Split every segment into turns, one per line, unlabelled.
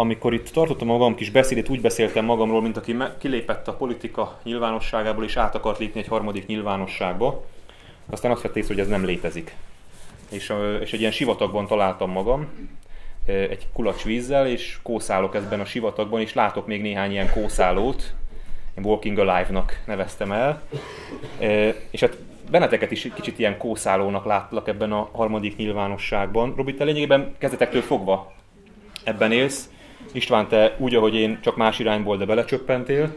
Amikor itt tartottam magam kis beszédét, úgy beszéltem magamról, mint aki kilépett a politika nyilvánosságából és át akart lépni egy harmadik nyilvánosságba. Aztán azt vett észre, hogy ez nem létezik. És, és egy ilyen sivatagban találtam magam, egy kulacs vízzel, és kószálok ebben a sivatagban, és látok még néhány ilyen kószálót, én Walking Alive-nak neveztem el. És hát benneteket is kicsit ilyen kószálónak látlak ebben a harmadik nyilvánosságban. Robi, te lényegében kezdetektől fogva ebben élsz. István, te úgy, ahogy én, csak más irányból, de belecsöppentél.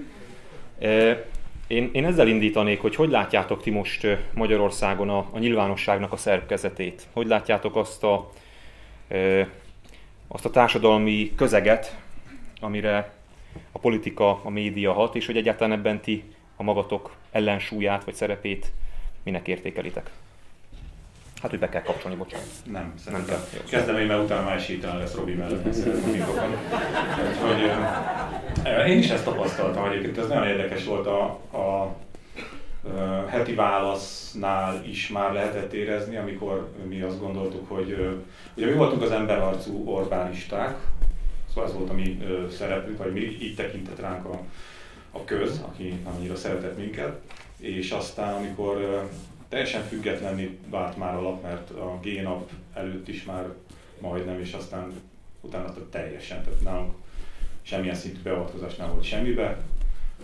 Én, én ezzel indítanék, hogy hogy látjátok ti most Magyarországon a, a nyilvánosságnak a szerkezetét? Hogy látjátok azt a, azt a társadalmi közeget, amire a politika, a média hat, és hogy egyáltalán ebben ti a magatok ellensúlyát vagy szerepét minek értékelitek? Hát, hogy be kell kapcsolni, bocsánat.
Nem, nem kell. Kezdem én, mert utána már is hirtelen lesz Robi mellett mikrofon. Hogy, én is ezt tapasztaltam egyébként, ez nagyon érdekes volt a, a a heti válasznál is már lehetett érezni, amikor mi azt gondoltuk, hogy ugye mi voltunk az emberarcú Orbánisták, szóval ez volt a mi szerepünk, vagy mi így tekintett ránk a, a köz, aki annyira szeretett minket, és aztán amikor teljesen függetlenni vált már a lap, mert a G-nap előtt is már majdnem, és aztán utána teljesen, tehát nálunk semmilyen szintű beavatkozás nem volt semmibe,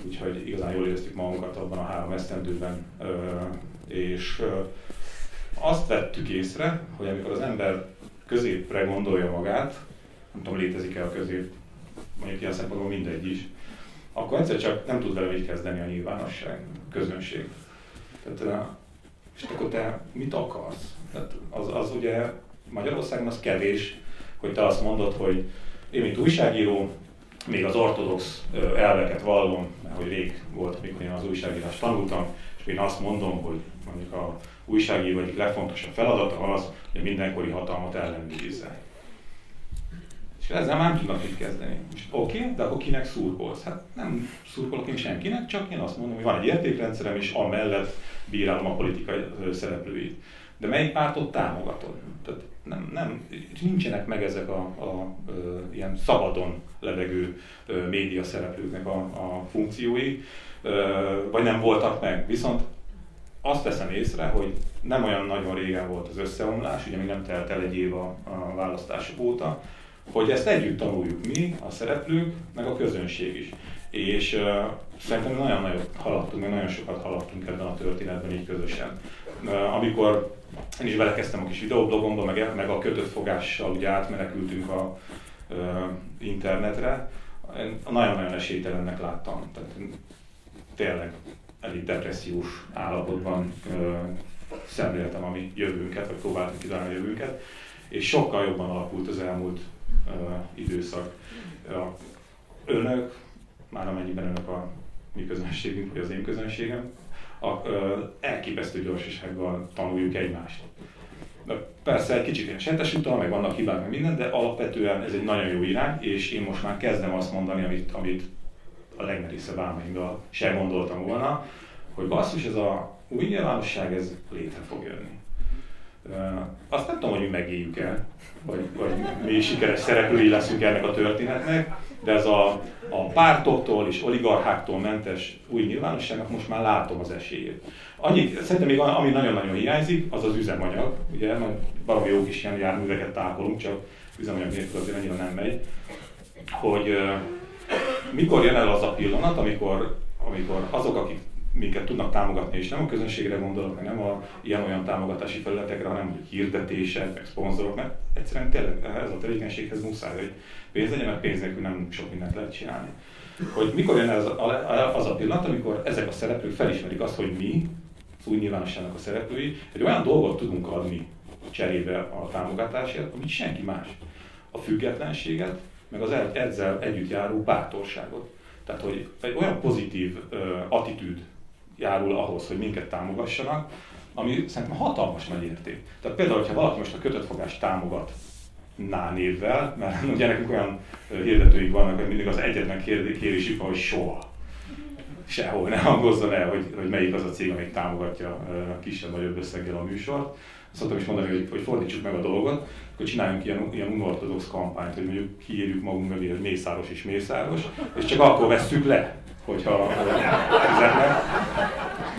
úgyhogy igazán jól éreztük magunkat abban a három esztendőben, és azt vettük észre, hogy amikor az ember középre gondolja magát, nem tudom, létezik-e a közép, mondjuk ilyen szempontból mindegy is, akkor egyszer csak nem tud vele mit kezdeni a nyilvánosság, a közönség. Tehát, és akkor te mit akarsz? Tehát az, az ugye Magyarországon az kevés, hogy te azt mondod, hogy én, mint újságíró, még az ortodox elveket vallom, mert hogy rég volt, mikor én az újságírást tanultam, és én azt mondom, hogy mondjuk a újságíró egyik legfontosabb feladata az, hogy mindenkori hatalmat ellenőrizze. És ezzel már nem tudnak mit kezdeni. oké, okay, de akkor kinek szurkolsz? Hát nem szurkolok én senkinek, csak én azt mondom, hogy van egy értékrendszerem, és amellett bírálom a politikai szereplőit. De melyik pártot támogatod? Tehát nem, nem, nincsenek meg ezek a, a, a ilyen szabadon levegő média szereplőknek a, a funkciói, vagy nem voltak meg. Viszont azt veszem észre, hogy nem olyan nagyon régen volt az összeomlás, ugye még nem telt el egy év a, a választások óta, hogy ezt együtt tanuljuk mi, a szereplők, meg a közönség is. És uh, szerintem nagyon nagyon haladtunk, meg nagyon sokat haladtunk ebben a történetben így közösen. Uh, amikor én is belekezdtem a kis videoblogomba, meg, meg a kötött fogással ugye átmenekültünk a uh, internetre, én nagyon-nagyon esélytelennek láttam. Tehát tényleg elég depressziós állapotban uh, szemléltem a mi jövőnket, vagy próbáltunk kizárni a jövőnket, és sokkal jobban alakult az elmúlt időszak. Önök, már amennyiben önök a mi közönségünk, vagy az én közönségem, a, uh, elképesztő gyorsasággal tanuljuk egymást. Persze egy kicsit ilyen sentes utal, meg vannak hibák, meg minden, de alapvetően ez egy nagyon jó irány, és én most már kezdem azt mondani, amit, amit a legmerészebb álmaimban sem gondoltam volna, hogy basszus, ez a új nyilvánosság, ez létre fog jönni. Azt nem tudom, hogy mi megéljük el, vagy, vagy mi sikeres szereplői leszünk ennek a történetnek, de ez a, a pártoktól és oligarcháktól mentes új nyilvánosságnak most már látom az esélyét. Annyi, szerintem még ami nagyon-nagyon hiányzik, az az üzemanyag. Ugye, mert valami jó kis ilyen járműveket tápolunk, csak üzemanyag nélkül azért annyira nem megy. Hogy mikor jön el az a pillanat, amikor, amikor azok, akik minket tudnak támogatni, és nem a közönségre gondolok, meg nem a ilyen-olyan támogatási felületekre, hanem hirdetések, meg szponzorok, mert egyszerűen tényleg ez a tevékenységhez muszáj, hogy pénz legyen, mert pénz nélkül nem sok mindent lehet csinálni. Hogy mikor jön ez a, az a pillanat, amikor ezek a szereplők felismerik azt, hogy mi, az új nyilvánosságnak a szereplői, egy olyan dolgot tudunk adni cserébe a támogatásért, amit senki más. A függetlenséget, meg az ezzel együtt járó bátorságot. Tehát, hogy egy olyan pozitív uh, attitűd járul ahhoz, hogy minket támogassanak, ami szerintem hatalmas nagy érték. Tehát például, hogyha valaki most a kötött fogást támogat ná mert ugye nekünk olyan hirdetőink vannak, hogy mindig az egyetlen kérésük van, hogy soha. sehol ne hangozzon el, hogy, hogy melyik az a cég, amelyik támogatja kisebb-nagyobb összeggel a műsort. Szoktam is mondani, hogy, hogy fordítsuk meg a dolgot, akkor csináljunk ilyen, ilyen unortodox kampányt, hogy mondjuk kiírjuk magunk mögé, hogy Mészáros és Mészáros, és csak akkor vesszük le, hogyha fizetnek.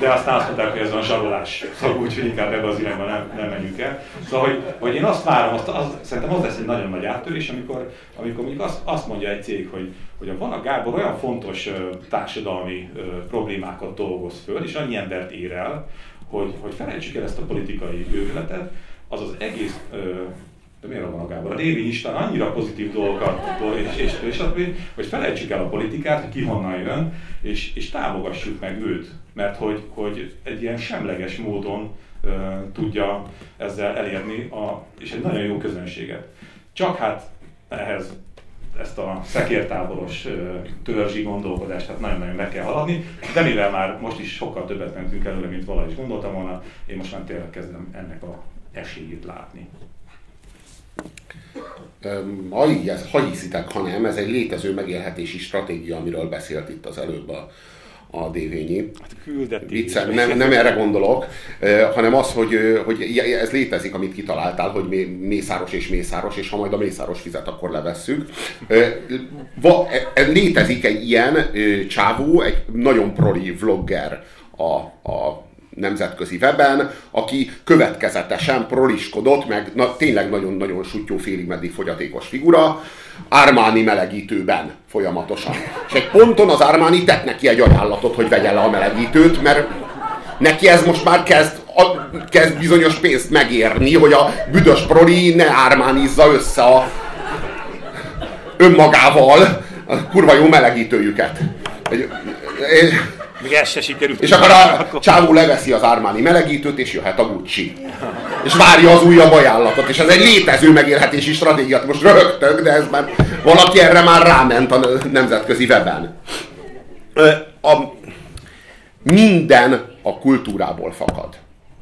De aztán azt mondták, hogy ez a zsarolás szagú, úgyhogy inkább ebbe az irányba nem, nem menjünk el. Szóval, hogy, hogy én azt várom, azt, az, szerintem az lesz egy nagyon nagy áttörés, amikor, amikor mondjuk azt, azt mondja egy cég, hogy, hogy a Van Gábor olyan fontos uh, társadalmi uh, problémákat dolgoz föl, és annyi embert ér el, hogy, hogy felejtsük el ezt a politikai őrületet, az az egész uh, de miért van a Gábor? A Dévi István annyira pozitív dolgokat, és, és, és, és, hogy felejtsük el a politikát, hogy ki honnan jön, és, és támogassuk meg őt, mert hogy, hogy egy ilyen semleges módon uh, tudja ezzel elérni, a, és egy nagyon jó közönséget. Csak hát ehhez ezt a szekértáboros törzsi gondolkodást hát nagyon-nagyon meg kell haladni, de mivel már most is sokkal többet mentünk előre, mint valahogy is gondoltam volna, én most már tényleg kezdem ennek a esélyét látni.
Ha, ez, ha hiszitek, ha nem, ez egy létező megélhetési stratégia, amiről beszélt itt az előbb a, a Dévényi. Hát Vicce, nem, nem erre gondolok, hanem az, hogy, hogy ez létezik, amit kitaláltál, hogy mészáros és mészáros, és ha majd a mészáros fizet, akkor levesszük. E, e, létezik egy ilyen csávó, egy nagyon proli vlogger a, a nemzetközi weben, aki következetesen proliskodott, meg na, tényleg nagyon-nagyon sutyó félig meddig fogyatékos figura, Ármáni melegítőben folyamatosan. És egy ponton az Ármáni tett neki egy ajánlatot, hogy vegye le a melegítőt, mert neki ez most már kezd, a, kezd bizonyos pénzt megérni, hogy a büdös proli ne ármánizza össze a önmagával a kurva jó melegítőjüket. Egy,
még ez se sikerült.
És akkor a csávó leveszi az Armani melegítőt, és jöhet a Gucci. És várja az újabb ajánlatot. És ez egy létező megélhetési stratégia. Most rögtök, de ez már valaki erre már ráment a nemzetközi weben. A, minden a kultúrából fakad.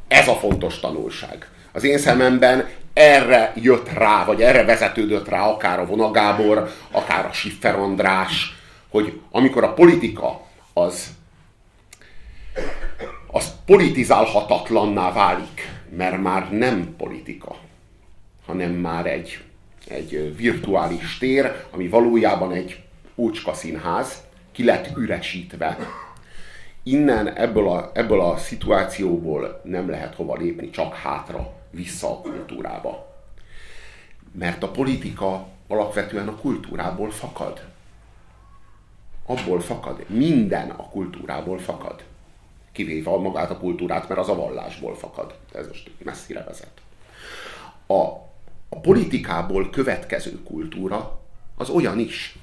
Ez a fontos tanulság. Az én szememben erre jött rá, vagy erre vezetődött rá akár a Vonagábor, akár a Siffer András, hogy amikor a politika az politizálhatatlanná válik, mert már nem politika, hanem már egy, egy virtuális tér, ami valójában egy ócska színház, ki lett üresítve. Innen, ebből a, ebből a szituációból nem lehet hova lépni, csak hátra, vissza a kultúrába. Mert a politika alapvetően a kultúrából fakad. Abból fakad. Minden a kultúrából fakad kivéve magát a kultúrát, mert az a vallásból fakad. Ez most messzire vezet. A, a politikából következő kultúra az olyan is.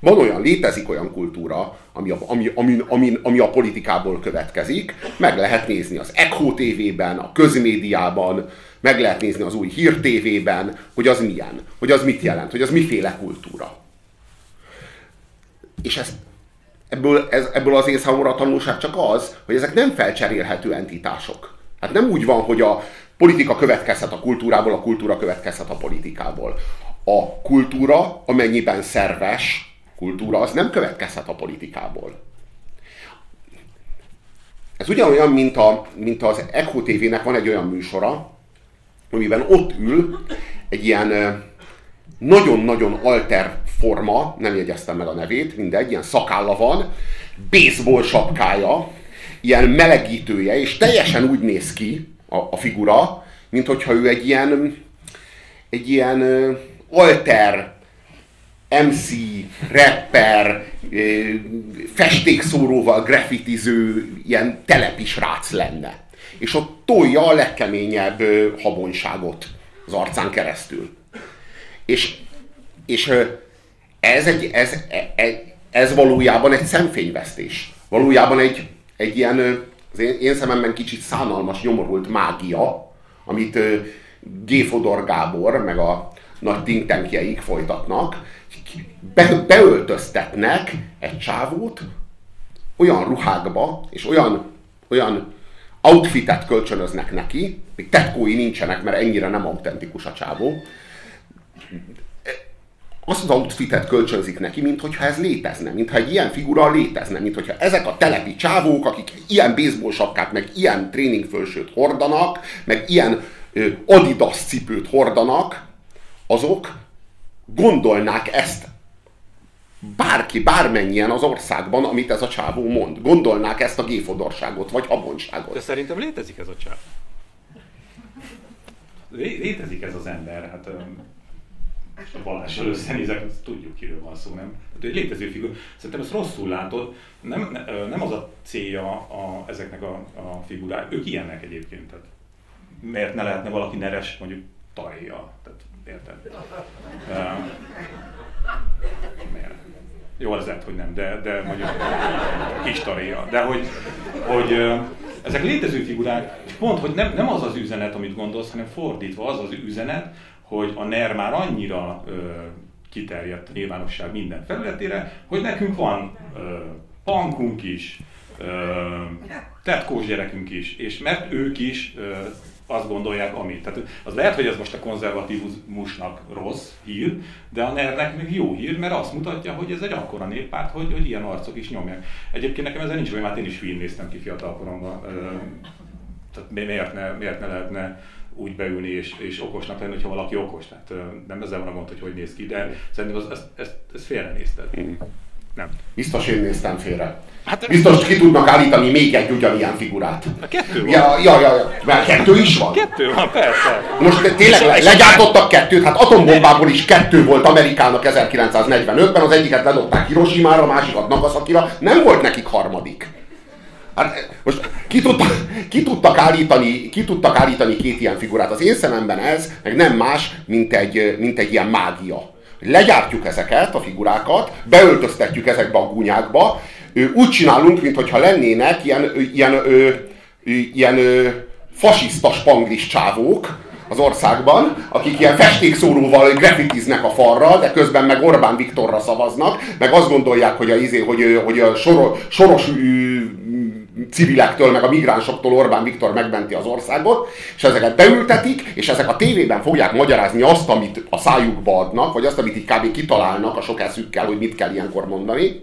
Van olyan, létezik olyan kultúra, ami a, ami, ami, ami, ami a politikából következik. Meg lehet nézni az Echo TV-ben, a közmédiában, meg lehet nézni az új Hír TV-ben, hogy az milyen, hogy az mit jelent, hogy az miféle kultúra. És ezt ebből, ez, ebből az én számomra tanulság csak az, hogy ezek nem felcserélhető entitások. Hát nem úgy van, hogy a politika következhet a kultúrából, a kultúra következhet a politikából. A kultúra, amennyiben szerves kultúra, az nem következhet a politikából. Ez ugyanolyan, mint, a, mint az Echo TV-nek van egy olyan műsora, amiben ott ül egy ilyen nagyon-nagyon alter forma, nem jegyeztem meg a nevét, mindegy, ilyen szakálla van, baseball sapkája, ilyen melegítője, és teljesen úgy néz ki a, a figura, mint hogyha ő egy ilyen, egy ilyen alter, MC, rapper, festékszóróval graffitiző, ilyen telepis rác lenne. És ott tolja a legkeményebb habonyságot az arcán keresztül. És, és ez, egy, ez, ez, ez valójában egy szemfényvesztés. Valójában egy, egy ilyen, az én, én szememben kicsit szánalmas, nyomorult mágia, amit G. Fodor Gábor, meg a nagy think tankjeik folytatnak, be, beöltöztetnek egy csávót olyan ruhákba, és olyan, olyan outfitet kölcsönöznek neki, még tetkói nincsenek, mert ennyire nem autentikus a csávó, azt az outfitet kölcsönzik neki, mint hogyha ez létezne, mintha egy ilyen figura létezne, mint hogyha ezek a telepi csávók, akik ilyen baseball sapkát, meg ilyen tréningfölsőt hordanak, meg ilyen ö, Adidas cipőt hordanak, azok gondolnák ezt bárki, bármennyien az országban, amit ez a csávó mond. Gondolnák ezt a géfodorságot, vagy habonságot.
De szerintem létezik ez a csávó. Létezik ez az ember, hát a Balással összenézek, tudjuk, kiről van szó, nem? Hát egy létező figura. Szerintem ezt rosszul látod. Nem, nem az a célja a, ezeknek a, a figurák. Ők ilyenek egyébként. Tehát miért ne lehetne valaki neres, mondjuk tajja? Tehát érted? Miért? Jó, az lehet, hogy nem, de, de mondjuk kis taréja. De hogy, hogy ezek létező figurák, és pont, hogy nem, nem az az üzenet, amit gondolsz, hanem fordítva az az üzenet, hogy a NER már annyira ö, kiterjedt a nyilvánosság minden felületére, hogy nekünk van ö, bankunk is, ö, tetkós gyerekünk is, és mert ők is ö, azt gondolják, amit. Tehát az lehet, hogy ez most a konzervatívusnak rossz hír, de a NER-nek még jó hír, mert azt mutatja, hogy ez egy akkora néppárt, hogy, hogy ilyen arcok is nyomják. Egyébként nekem ezzel nincs baj, mert én is film néztem ki fiatal koromban. Tehát miért ne, miért ne lehetne úgy beülni és, és okosnak lenni, hogyha valaki okos. Tehát nem ezzel van a gond, hogy hogy néz ki, de szerintem az, ezt, ezt, ezt félrenézted. Mm.
Nem. Biztos én néztem félre. Hát, Biztos ki tudnak állítani még egy ugyanilyen figurát.
A kettő van.
Ja, ja, ja, ja. Mert kettő is van.
Kettő van, persze.
Most tényleg le, legyártottak kettőt, hát atombombából is kettő volt Amerikának 1945-ben, az egyiket ledobták Hiroshima-ra, a másikat Nagasaki-ra, nem volt nekik harmadik. Hát most ki, tudta, ki, tudtak állítani, ki tudtak állítani két ilyen figurát? Az én szememben ez meg nem más, mint egy, mint egy ilyen mágia. Legyártjuk ezeket a figurákat, beöltöztetjük ezekbe a gúnyákba, úgy csinálunk, mintha lennének ilyen, ilyen, ilyen, ilyen fasiszta spanglis csávók, az országban, akik ilyen festékszóróval grafitiznek a falra, de közben meg Orbán Viktorra szavaznak, meg azt gondolják, hogy a, izé, hogy, hogy a soros, soros civilektől, meg a migránsoktól Orbán Viktor megmenti az országot, és ezeket beültetik, és ezek a tévében fogják magyarázni azt, amit a szájukba adnak, vagy azt, amit így kb. kitalálnak a sok eszükkel, hogy mit kell ilyenkor mondani,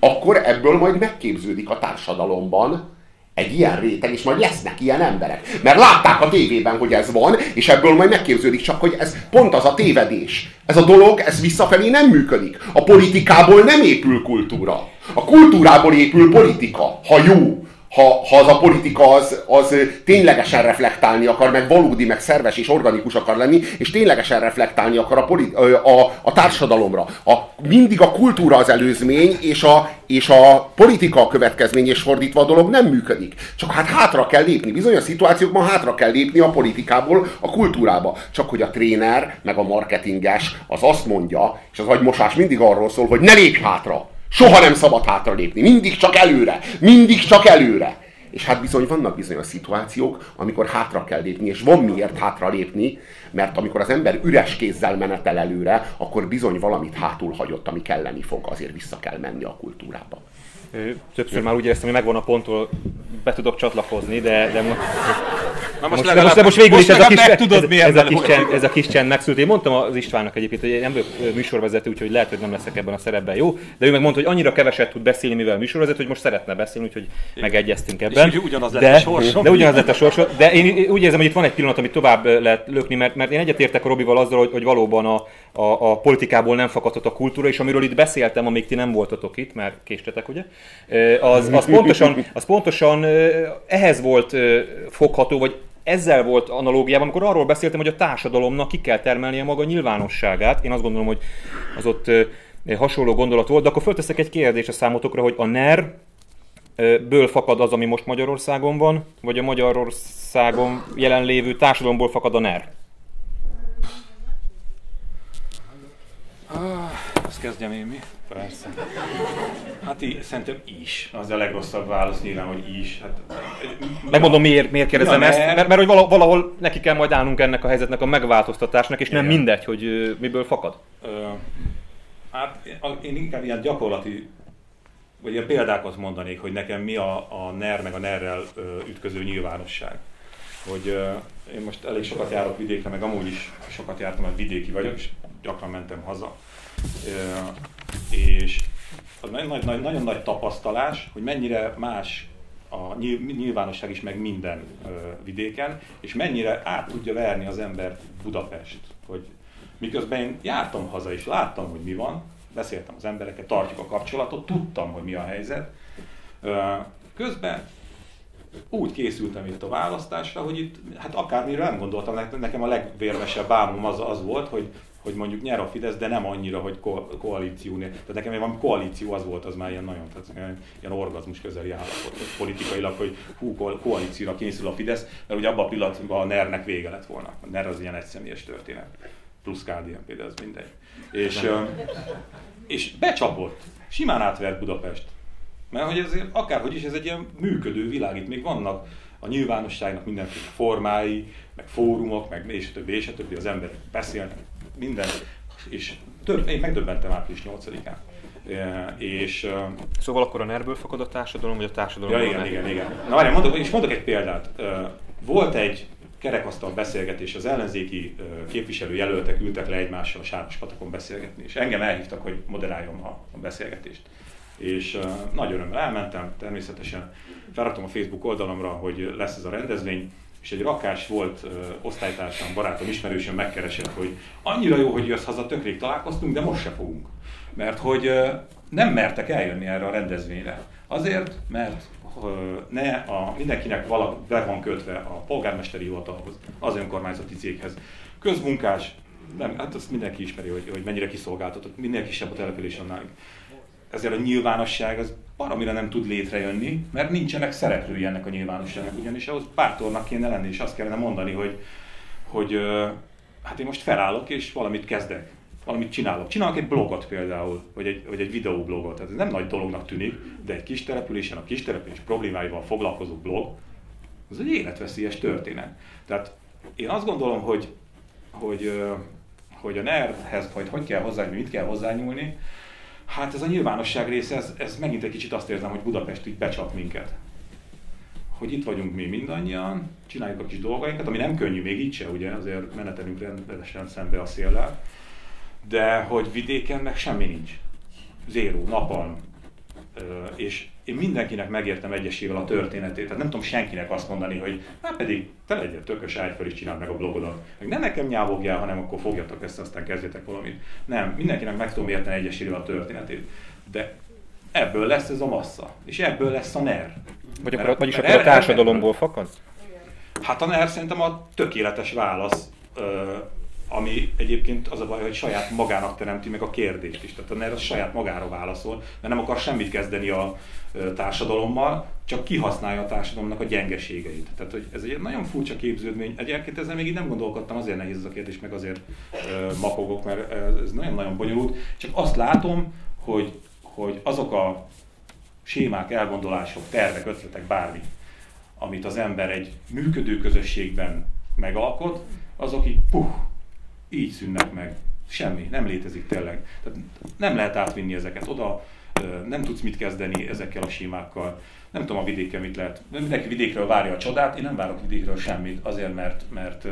akkor ebből majd megképződik a társadalomban egy ilyen réteg, és majd lesznek ilyen emberek. Mert látták a tévében, hogy ez van, és ebből majd megképződik, csak hogy ez pont az a tévedés. Ez a dolog, ez visszafelé nem működik. A politikából nem épül kultúra. A kultúrából épül politika, ha jó ha, ha az a politika az, az ténylegesen reflektálni akar, meg valódi, meg szerves és organikus akar lenni, és ténylegesen reflektálni akar a, politi- a, a társadalomra. A, mindig a kultúra az előzmény, és a, és a politika a következmény, és fordítva a dolog nem működik. Csak hát hátra kell lépni. Bizonyos szituációkban hátra kell lépni a politikából a kultúrába. Csak hogy a tréner, meg a marketinges az azt mondja, és az agymosás mindig arról szól, hogy ne lépj hátra Soha nem szabad hátralépni, mindig csak előre, mindig csak előre. És hát bizony vannak bizonyos szituációk, amikor hátra kell lépni, és van miért hátra lépni, mert amikor az ember üres kézzel menetel előre, akkor bizony valamit hátul hagyott, ami kelleni fog, azért vissza kell menni a kultúrába.
Többször már úgy éreztem, hogy megvan a ponttól, be tudok csatlakozni, de, de
Na most, most, most,
most végül is ez a, kis, tudod, ez, ez, a kis csend, ez a kis csend megszült. Én mondtam az Istvánnak egyébként, hogy nem vagyok műsorvezető, úgyhogy lehet, hogy nem leszek ebben a szerepben jó, de ő meg mondta, hogy annyira keveset tud beszélni, mivel műsorvezető, hogy most szeretne beszélni, úgyhogy megegyeztünk ebben.
És ugyanaz lett de, a sorsom.
De ugyanaz lett a sorsom. De én úgy érzem, hogy itt van egy pillanat, amit tovább lehet lökni, mert, mert én egyetértek a Robival azzal, hogy, hogy valóban a, a, a, politikából nem fakadott a kultúra, és amiről itt beszéltem, amíg ti nem voltatok itt, mert késtetek, ugye? Az, az, pontosan, az pontosan ehhez volt fogható, vagy ezzel volt analógiában, amikor arról beszéltem, hogy a társadalomnak ki kell termelnie maga nyilvánosságát. Én azt gondolom, hogy az ott hasonló gondolat volt, de akkor fölteszek egy kérdést a számotokra, hogy a NER ből fakad az, ami most Magyarországon van, vagy a Magyarországon jelenlévő társadalomból fakad a NER?
Ah, azt kezdjem én mi? Persze. Hát í, szerintem is. Az a legrosszabb válasz nyilván, hogy is. Hát,
Megmondom miért, miért kérdezem ja, ezt, mert, mert, mert hogy valahol neki kell majd állnunk ennek a helyzetnek a megváltoztatásnak, és Igen. nem mindegy, hogy miből fakad. Ö,
hát én inkább ilyen gyakorlati, vagy ilyen példákat mondanék, hogy nekem mi a, a NER meg a NER-rel ütköző nyilvánosság. hogy én most elég sokat járok vidékre, meg amúgy is sokat jártam, mert vidéki vagyok, és gyakran mentem haza. És nagyon nagy, tapasztalás, hogy mennyire más a nyilvánosság is, meg minden vidéken, és mennyire át tudja verni az ember Budapest. Hogy miközben én jártam haza, és láttam, hogy mi van, beszéltem az embereket, tartjuk a kapcsolatot, tudtam, hogy mi a helyzet. Közben úgy készültem itt a választásra, hogy itt, hát akármire nem gondoltam, nekem a legvérmesebb álmom az, az volt, hogy, hogy mondjuk nyer a Fidesz, de nem annyira, hogy ko- koalíció. Tehát nekem valami koalíció az volt, az már ilyen nagyon, tehát ilyen orgazmus közeli állapot politikailag, hogy hú, ko- koalícióra készül a Fidesz, mert ugye abban a pillanatban a NER-nek vége lett volna. A NER az ilyen egyszemélyes történet. Plusz KDNP, például, az mindegy. És, és becsapott. Simán átvert Budapest. Mert hogy ezért, akárhogy is ez egy ilyen működő világ, itt még vannak a nyilvánosságnak mindenféle formái, meg fórumok, meg és többi, és a többi, az emberek beszélnek, minden, és több, én megdöbbentem április 8-án. És,
szóval akkor a nerből fakad a társadalom, vagy a társadalom?
Ja, igen, igen, igen. Na várjál, mondok, és mondok egy példát. Volt egy kerekasztal beszélgetés, az ellenzéki képviselőjelöltek ültek le egymással a Sáros patakon beszélgetni, és engem elhívtak, hogy moderáljam a, a beszélgetést és uh, nagy örömmel elmentem, természetesen felraktam a Facebook oldalamra, hogy lesz ez a rendezvény, és egy rakás volt uh, osztálytársam, barátom, ismerősöm megkeresett, hogy annyira jó, hogy jössz haza, tök rég találkoztunk, de most se fogunk. Mert hogy uh, nem mertek eljönni erre a rendezvényre. Azért, mert uh, ne a, mindenkinek vala, be van kötve a polgármesteri hivatalhoz, az önkormányzati céghez. Közmunkás, nem, hát azt mindenki ismeri, hogy, hogy mennyire kiszolgáltatott, minél kisebb a település annál ezért a nyilvánosság az valamire nem tud létrejönni, mert nincsenek szereplői ennek a nyilvánosságnak, ugyanis ahhoz bátornak kéne lenni, és azt kellene mondani, hogy, hogy hát én most felállok, és valamit kezdek, valamit csinálok. Csinálok egy blogot például, vagy egy, vagy egy videóblogot. Tehát ez nem nagy dolognak tűnik, de egy kis településen a kis település problémáival foglalkozó blog, az egy életveszélyes történet. Tehát én azt gondolom, hogy, hogy, hogy a nerdhez, hogy hogy kell hozzányúlni, mit kell hozzányúlni, Hát ez a nyilvánosság része, ez, ez megint egy kicsit azt érzem, hogy Budapest így becsap minket. Hogy itt vagyunk mi mindannyian, csináljuk a kis dolgainkat, ami nem könnyű még így se, ugye, azért menetelünk rendesen szembe a széllel, de hogy vidéken meg semmi nincs. Zéró, napalm. És én mindenkinek megértem egyesével a történetét. Tehát nem tudom senkinek azt mondani, hogy hát pedig te legyél tökös, állj fel és csináld meg a blogodat. Meg ne nekem nyávogjál, hanem akkor fogjatok ezt, aztán kezdjetek valamit. Nem, mindenkinek meg tudom érteni egyesével a történetét. De ebből lesz ez a massza. És ebből lesz a NER.
Vagy akkor, mert, vagyis akkor a társadalomból fakad?
Hát a NER szerintem a tökéletes válasz ami egyébként az a baj, hogy saját magának teremti meg a kérdést is. Tehát a NER az saját magára válaszol, mert nem akar semmit kezdeni a társadalommal, csak kihasználja a társadalomnak a gyengeségeit. Tehát hogy ez egy nagyon furcsa képződmény. Egyébként ezzel még így nem gondolkodtam, azért nehéz ez a kérdés, meg azért makogok, mert ez nagyon-nagyon bonyolult. Csak azt látom, hogy, hogy azok a sémák, elgondolások, tervek, ötletek, bármi, amit az ember egy működő közösségben megalkot, azok így puh, így szűnnek meg. Semmi, nem létezik tényleg. Tehát nem lehet átvinni ezeket oda, nem tudsz mit kezdeni ezekkel a sémákkal. Nem tudom a vidéken mit lehet. Mindenki vidékről várja a csodát, én nem várok vidékről semmit, azért mert, mert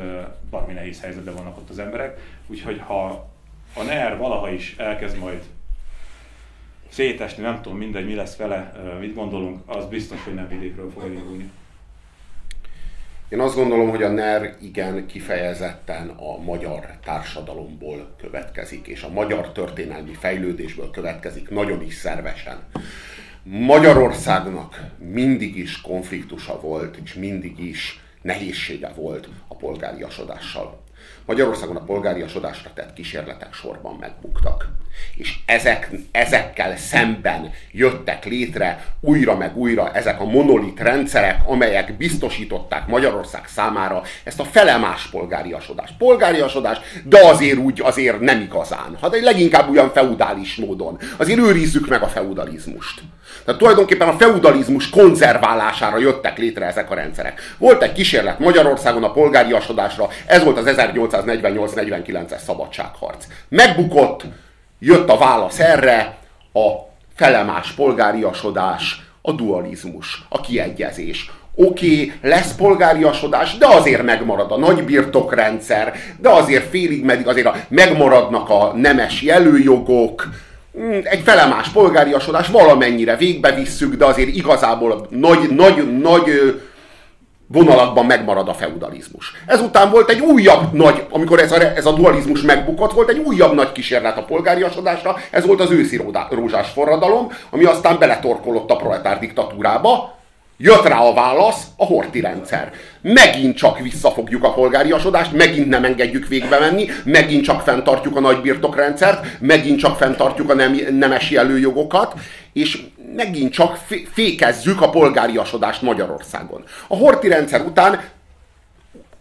valami nehéz helyzetben vannak ott az emberek. Úgyhogy ha a NER valaha is elkezd majd szétesni, nem tudom mindegy, mi lesz vele, mit gondolunk, az biztos, hogy nem vidékről fog elindulni.
Én azt gondolom, hogy a NER igen kifejezetten a magyar társadalomból következik, és a magyar történelmi fejlődésből következik nagyon is szervesen. Magyarországnak mindig is konfliktusa volt, és mindig is nehézsége volt a polgáriasodással. Magyarországon a polgáriasodásra tett kísérletek sorban megbuktak és ezek, ezekkel szemben jöttek létre újra meg újra ezek a monolit rendszerek, amelyek biztosították Magyarország számára ezt a felemás polgáriasodást. Polgáriasodás, de azért úgy azért nem igazán. Hát leginkább olyan feudális módon. Azért őrizzük meg a feudalizmust. Tehát tulajdonképpen a feudalizmus konzerválására jöttek létre ezek a rendszerek. Volt egy kísérlet Magyarországon a polgáriasodásra, ez volt az 1848-49-es szabadságharc. Megbukott, jött a válasz erre, a felemás polgáriasodás, a dualizmus, a kiegyezés, oké, okay, lesz polgáriasodás, de azért megmarad a nagy birtokrendszer, de azért félig meddig azért a, megmaradnak a nemes jelőjogok, hmm, egy felemás polgáriasodás valamennyire végbe visszük, de azért igazából nagy, nagy, nagy vonalakban megmarad a feudalizmus. Ezután volt egy újabb nagy, amikor ez a, ez a dualizmus megbukott, volt egy újabb nagy kísérlet a polgáriasodásra, ez volt az őszi rózsás forradalom, ami aztán beletorkolott a proletár diktatúrába, Jött rá a válasz, a horti rendszer. Megint csak visszafogjuk a polgáriasodást, megint nem engedjük végbe menni, megint csak fenntartjuk a nagybirtokrendszert, megint csak fenntartjuk a nem, nemes jelőjogokat, és megint csak fékezzük a polgáriasodást Magyarországon. A horti rendszer után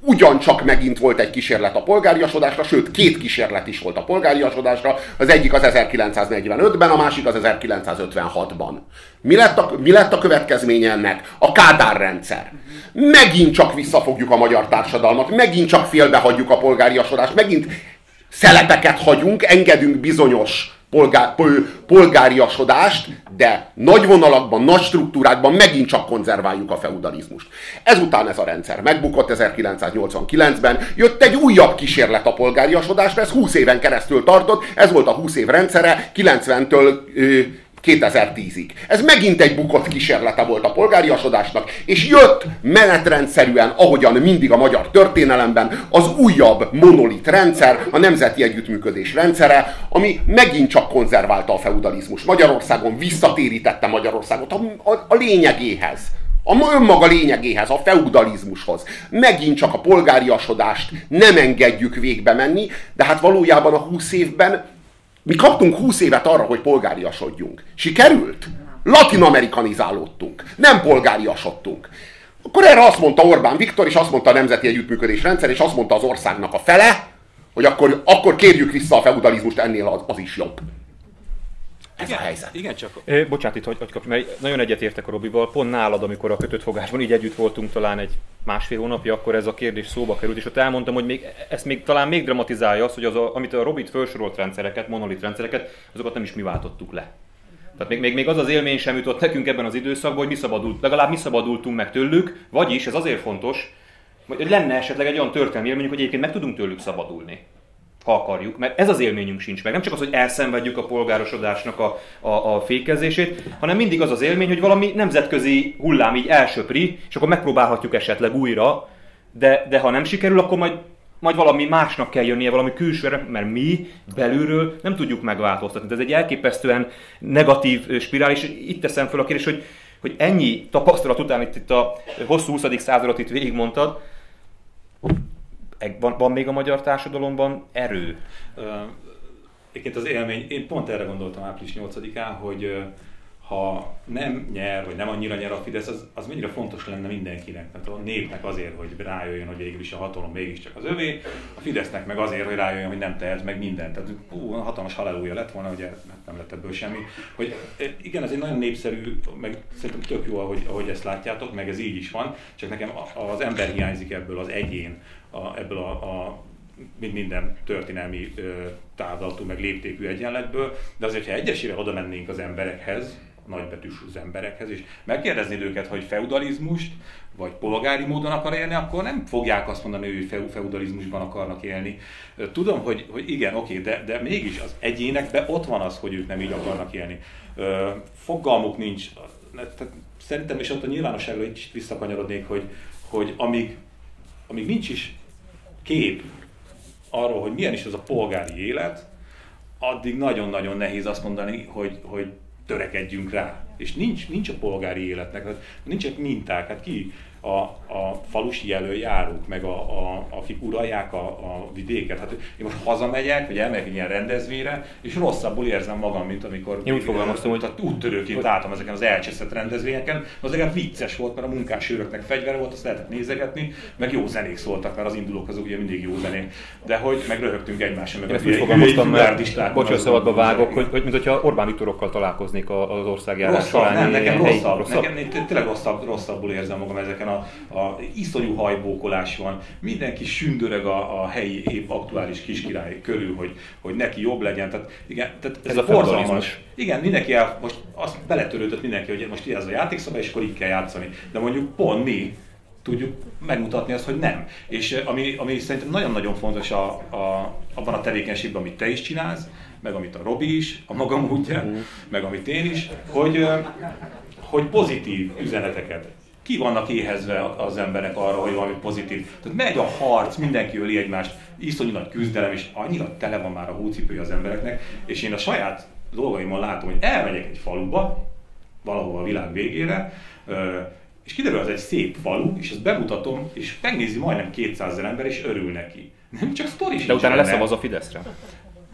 ugyancsak megint volt egy kísérlet a polgáriasodásra, sőt két kísérlet is volt a polgáriasodásra, az egyik az 1945-ben, a másik az 1956-ban. Mi lett, a, mi lett a következménye ennek? A Kádár rendszer. Megint csak visszafogjuk a magyar társadalmat, megint csak félbehagyjuk a polgáriasodást, megint szelepeket hagyunk, engedünk bizonyos polgár, polgáriasodást, de nagy vonalakban, nagy struktúrákban megint csak konzerváljuk a feudalizmust. Ezután ez a rendszer megbukott 1989-ben, jött egy újabb kísérlet a polgáriasodásra, ez 20 éven keresztül tartott, ez volt a 20 év rendszere, 90-től 2010-ig. Ez megint egy bukott kísérlete volt a polgáriasodásnak, és jött menetrendszerűen, ahogyan mindig a magyar történelemben, az újabb monolit rendszer, a nemzeti együttműködés rendszere, ami megint csak konzerválta a feudalizmus. Magyarországon visszatérítette Magyarországot a, a, a lényegéhez. A önmaga lényegéhez, a feudalizmushoz. Megint csak a polgáriasodást nem engedjük végbe menni, de hát valójában a 20 évben mi kaptunk 20 évet arra, hogy polgáriasodjunk. Sikerült? Latin-amerikanizálódtunk. Nem polgáriasodtunk. Akkor erre azt mondta Orbán Viktor, és azt mondta a Nemzeti Együttműködés Rendszer, és azt mondta az országnak a fele, hogy akkor, akkor kérjük vissza a feudalizmust, ennél az, az is jobb. Ez igen, a helyzet.
Igen, csak... É, bocsánat, itt hogy, hogy kapj, mert nagyon egyetértek a Robival, pont nálad, amikor a kötött fogásban így együtt voltunk talán egy másfél hónapja, akkor ez a kérdés szóba került, és ott elmondtam, hogy még, ezt még talán még dramatizálja az, hogy az a, amit a Robit felsorolt rendszereket, monolit rendszereket, azokat nem is mi váltottuk le. Tehát még, még, még az az élmény sem jutott nekünk ebben az időszakban, hogy mi szabadult, legalább mi szabadultunk meg tőlük, vagyis ez azért fontos, hogy lenne esetleg egy olyan történelmi élményünk, hogy egyébként meg tudunk tőlük szabadulni ha akarjuk, mert ez az élményünk sincs meg. Nem csak az, hogy elszenvedjük a polgárosodásnak a, a, a fékezését, hanem mindig az az élmény, hogy valami nemzetközi hullám így elsöpri, és akkor megpróbálhatjuk esetleg újra, de, de ha nem sikerül, akkor majd, majd valami másnak kell jönnie, valami külsőre, mert mi belülről nem tudjuk megváltoztatni. Ez egy elképesztően negatív spirál, és itt teszem fel a kérdést, hogy, hogy ennyi tapasztalat után itt, itt a hosszú 20. századot itt végigmondtad, van, van még a magyar társadalomban erő?
Egyébként az élmény, én pont erre gondoltam április 8-án, hogy ha nem nyer, vagy nem annyira nyer a Fidesz, az, az mennyire fontos lenne mindenkinek. Tehát a népnek azért, hogy rájöjjön, hogy végül is a hatalom mégiscsak az övé, a Fidesznek meg azért, hogy rájöjjön, hogy nem tehet meg mindent. Tehát hú, hatalmas halálúja lett volna, ugye hát nem lett ebből semmi. Hogy igen, ez egy nagyon népszerű, meg szerintem tök jó, ahogy, ahogy ezt látjátok, meg ez így is van, csak nekem az ember hiányzik ebből, az egyén, a, ebből a, a minden történelmi távlatú, meg léptékű egyenletből, de azért, ha egyesével oda mennénk az emberekhez, nagybetűs az emberekhez, és megkérdezni őket, hogy feudalizmust, vagy polgári módon akar élni, akkor nem fogják azt mondani, hogy feudalizmusban akarnak élni. Tudom, hogy, hogy igen, oké, de, de mégis az egyénekben ott van az, hogy ők nem így akarnak élni. Fogalmuk nincs. Tehát szerintem, és ott a nyilvánosságra is visszakanyarodnék, hogy, hogy amíg, amíg nincs is kép arról, hogy milyen is az a polgári élet, addig nagyon-nagyon nehéz azt mondani, hogy, hogy törekedjünk rá. És nincs, nincs a polgári életnek, nincsenek minták. Hát ki a, a falusi előjárók, meg a, a, akik uralják a, a vidéket. Hát én most hazamegyek, vagy elmegyek egy ilyen rendezvényre, és rosszabbul érzem magam, mint amikor
én úgy fogalmaztam, hogy
úttörőként álltam ezeken az elcseszett rendezvényeken. Az legalább vicces volt, mert a munkásőröknek fegyvere volt, azt lehetett nézegetni, meg jó zenék szóltak, mert az indulók azok ugye mindig jó zenék. De hogy meg röhögtünk egymáson, meg
én úgy fogalmaztam, mert bocsánat, szabadba vágok, hogy, hogy mint hogyha Orbán Viktorokkal találkoznék az országjárás
során. Nem, nekem rosszabb. Nekem tényleg rosszabb, rosszabbul érzem magam ezeken a, a iszonyú hajbókolás van, mindenki sündörög a, a helyi épp aktuális kiskirály körül, hogy, hogy neki jobb legyen. Tehát, igen, tehát ez, ez a borzalmas. Igen, mindenki el, most azt beletörődött mindenki, hogy most ez a játékszabály, és akkor így kell játszani. De mondjuk pont mi, tudjuk megmutatni azt, hogy nem. És ami, ami szerintem nagyon-nagyon fontos a, a, abban a tevékenységben, amit te is csinálsz, meg amit a Robi is, a maga módja, mm. meg amit én is, hogy, hogy pozitív üzeneteket ki vannak éhezve az emberek arra, hogy valami pozitív. Tehát megy a harc, mindenki öli egymást, iszonyú nagy küzdelem, és annyira tele van már a hócipője az embereknek, és én a saját dolgaimon látom, hogy elmegyek egy faluba, valahol a világ végére, és kiderül, az egy szép falu, és ezt bemutatom, és megnézi majdnem 200 ember, és örül neki. Nem csak sztori
De utána lesz a Fideszre.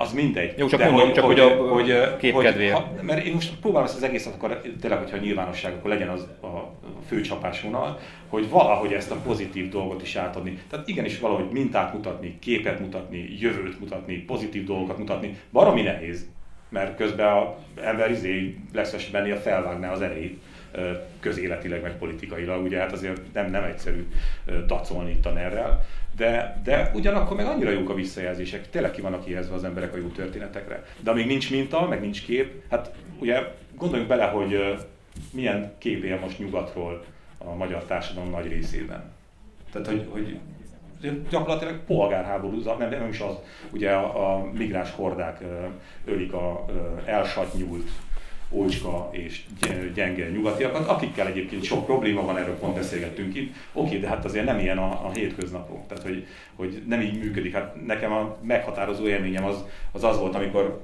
Az mindegy.
Jó, csak mondom, csak hogy, hogy, a hogy, kép hogy, kedvéért. Ha,
mert én most próbálom ezt az egészet, akkor tényleg, hogyha nyilvánosság, akkor legyen az a fő csapásvonal, hogy valahogy ezt a pozitív dolgot is átadni. Tehát igenis valahogy mintát mutatni, képet mutatni, jövőt mutatni, pozitív dolgokat mutatni. Baromi nehéz, mert közben a ember izé lesz benni a felvágná az erejét közéletileg, meg politikailag, ugye hát azért nem, nem egyszerű dacolni itt a nerrel, de, de ugyanakkor meg annyira jók a visszajelzések, tényleg ki vannak éhezve az emberek a jó történetekre. De amíg nincs minta, meg nincs kép, hát ugye gondoljunk bele, hogy milyen kép él most nyugatról a magyar társadalom nagy részében. Tehát, hogy, hogy gyakorlatilag polgárháború, nem, nem is az, ugye a, a migráns hordák ölik a elsatnyult ócska és gyenge nyugatiakat, akikkel egyébként sok probléma van, erről pont beszélgettünk itt. Oké, de hát azért nem ilyen a, a hétköznapok, tehát hogy, hogy nem így működik. Hát nekem a meghatározó élményem az az, az volt, amikor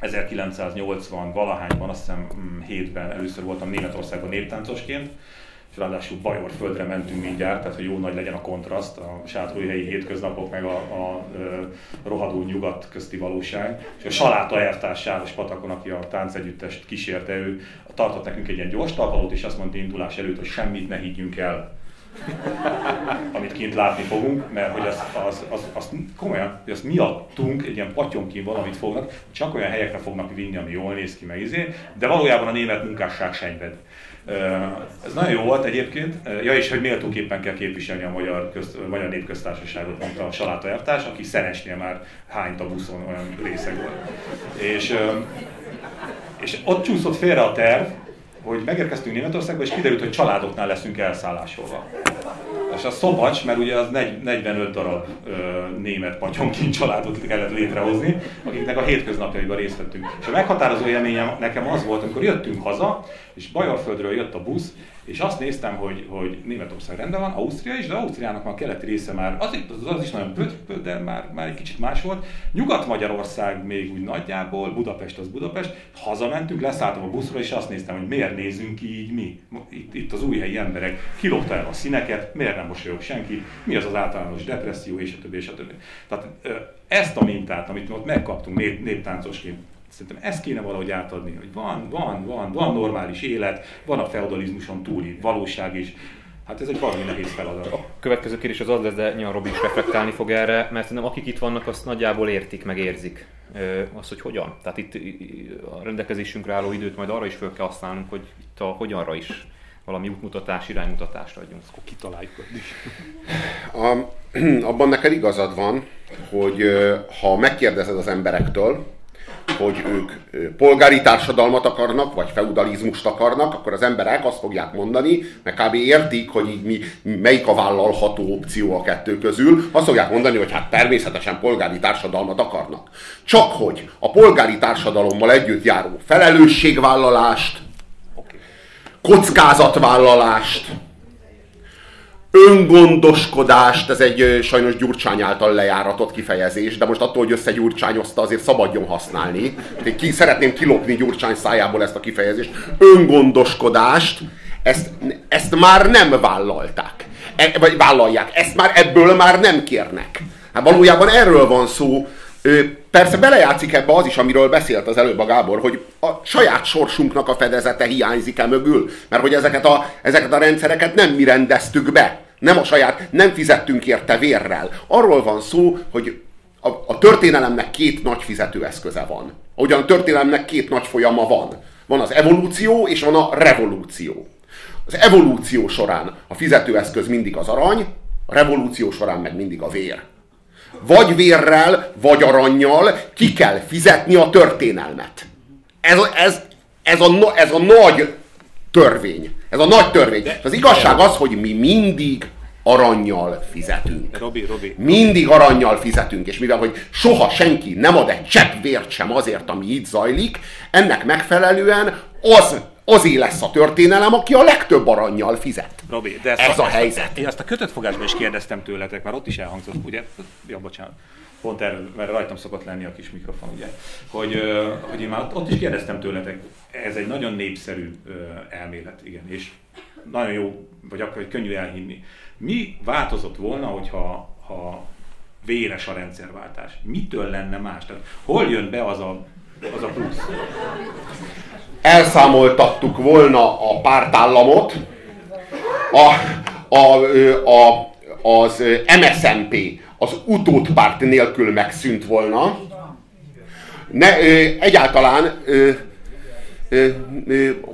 1980 valahányban, azt hiszem 7-ben mm, először voltam Németországban néptáncosként, és ráadásul Bajor földre mentünk mindjárt, tehát hogy jó nagy legyen a kontraszt, a sátróhelyi hétköznapok, meg a, a, a rohadó nyugat közti valóság. És a Saláta Ertás Sáros Patakon, aki a táncegyüttest kísérte, ő tartott nekünk egy ilyen gyors talpalót, és azt mondta indulás előtt, hogy semmit ne higgyünk el amit kint látni fogunk, mert hogy az, az, az, az komolyan, hogy azt miattunk egy ilyen patyonkin valamit fognak, csak olyan helyekre fognak vinni, ami jól néz ki, meg izé, de valójában a német munkásság senyved. Ez nagyon jó volt egyébként. Ja, és hogy méltóképpen kell képviselni a magyar, közt, a magyar népköztársaságot, mondta a Saláta Ertás, aki Szenesnél már hányt a buszon olyan részeg volt. És, és ott csúszott félre a terv, hogy megérkeztünk Németországba, és kiderült, hogy családoknál leszünk elszállásolva. És a Szobacs, mert ugye az 45 darab ö, német patyonként családot kellett létrehozni, akiknek a hétköznapjaiban részt vettünk. És a meghatározó élményem nekem az volt, amikor jöttünk haza, és Bajorföldről jött a busz, és azt néztem, hogy, hogy Németország rendben van, Ausztria is, de Ausztriának már a keleti része már, az, az, az is nagyon pöt, de már, már egy kicsit más volt. Nyugat-Magyarország még úgy nagyjából, Budapest az Budapest, hazamentünk, leszálltam a buszról, és azt néztem, hogy miért nézünk így mi. Itt, itt az új helyi emberek, kilopta el a színeket, miért nem mosolyog senki, mi az az általános depresszió, és a többi, és a többi. Tehát ezt a mintát, amit mi ott megkaptunk nép, néptáncosként, Szerintem ezt kéne valahogy átadni, hogy van, van, van, van normális élet, van a feudalizmuson túli valóság is. Hát ez egy valami nehéz feladat.
A következő kérdés az az lesz, de nyilván Robi is reflektálni fog erre, mert szerintem akik itt vannak, azt nagyjából értik, meg érzik. Azt, hogy hogyan. Tehát itt a rendelkezésünkre álló időt majd arra is föl kell használnunk, hogy itt a hogyanra is valami útmutatás, iránymutatást adjunk. Akkor kitaláljuk is.
A, abban neked igazad van, hogy ha megkérdezed az emberektől, hogy ők polgári társadalmat akarnak, vagy feudalizmust akarnak, akkor az emberek azt fogják mondani, mert kb. értik, hogy így mi, melyik a vállalható opció a kettő közül, azt fogják mondani, hogy hát természetesen polgári társadalmat akarnak. Csak hogy a polgári társadalommal együtt járó felelősségvállalást, kockázatvállalást, öngondoskodást, ez egy sajnos Gyurcsány által lejáratott kifejezés, de most attól, hogy összegyurcsányozta, azért szabadjon használni. Ki, szeretném kilopni Gyurcsány szájából ezt a kifejezést. Öngondoskodást, ezt, ezt már nem vállalták. E, vagy vállalják. Ezt már ebből már nem kérnek. Hát valójában erről van szó. Persze belejátszik ebbe az is, amiről beszélt az előbb a Gábor, hogy a saját sorsunknak a fedezete hiányzik-e mögül, mert hogy ezeket a, ezeket a rendszereket nem mi rendeztük be. Nem a saját, nem fizettünk érte vérrel. Arról van szó, hogy a, a történelemnek két nagy fizetőeszköze van. Ugyan a történelemnek két nagy folyama van. Van az evolúció és van a revolúció. Az evolúció során a fizetőeszköz mindig az arany, a revolúció során meg mindig a vér. Vagy vérrel, vagy aranyjal ki kell fizetni a történelmet. Ez, ez, ez, a, ez a nagy törvény. Ez a nagy törvény. De, az igazság az, hogy mi mindig aranyjal fizetünk.
Robi, Robi.
Mindig aranyjal fizetünk, és mivel, hogy soha senki nem ad egy csepp vért sem azért, ami itt zajlik, ennek megfelelően az azé lesz a történelem, aki a legtöbb aranyjal fizet.
Robi, de
ez a, a helyzet.
Én azt a kötött fogásban is kérdeztem tőletek, mert ott is elhangzott, ugye? Ja, bocsánat. Pont erről, mert rajtam szokott lenni a kis mikrofon, ugye? Hogy, hogy én már ott, ott is kérdeztem tőletek, ez egy nagyon népszerű elmélet, igen, és nagyon jó, vagy akkor hogy könnyű elhinni. Mi változott volna, hogyha ha véres a rendszerváltás? Mitől lenne más? Tehát hol jön be az a, az a plusz?
elszámoltattuk volna a pártállamot, a, a, a, az MSMP az utódpárt nélkül megszűnt volna. Ne, egyáltalán,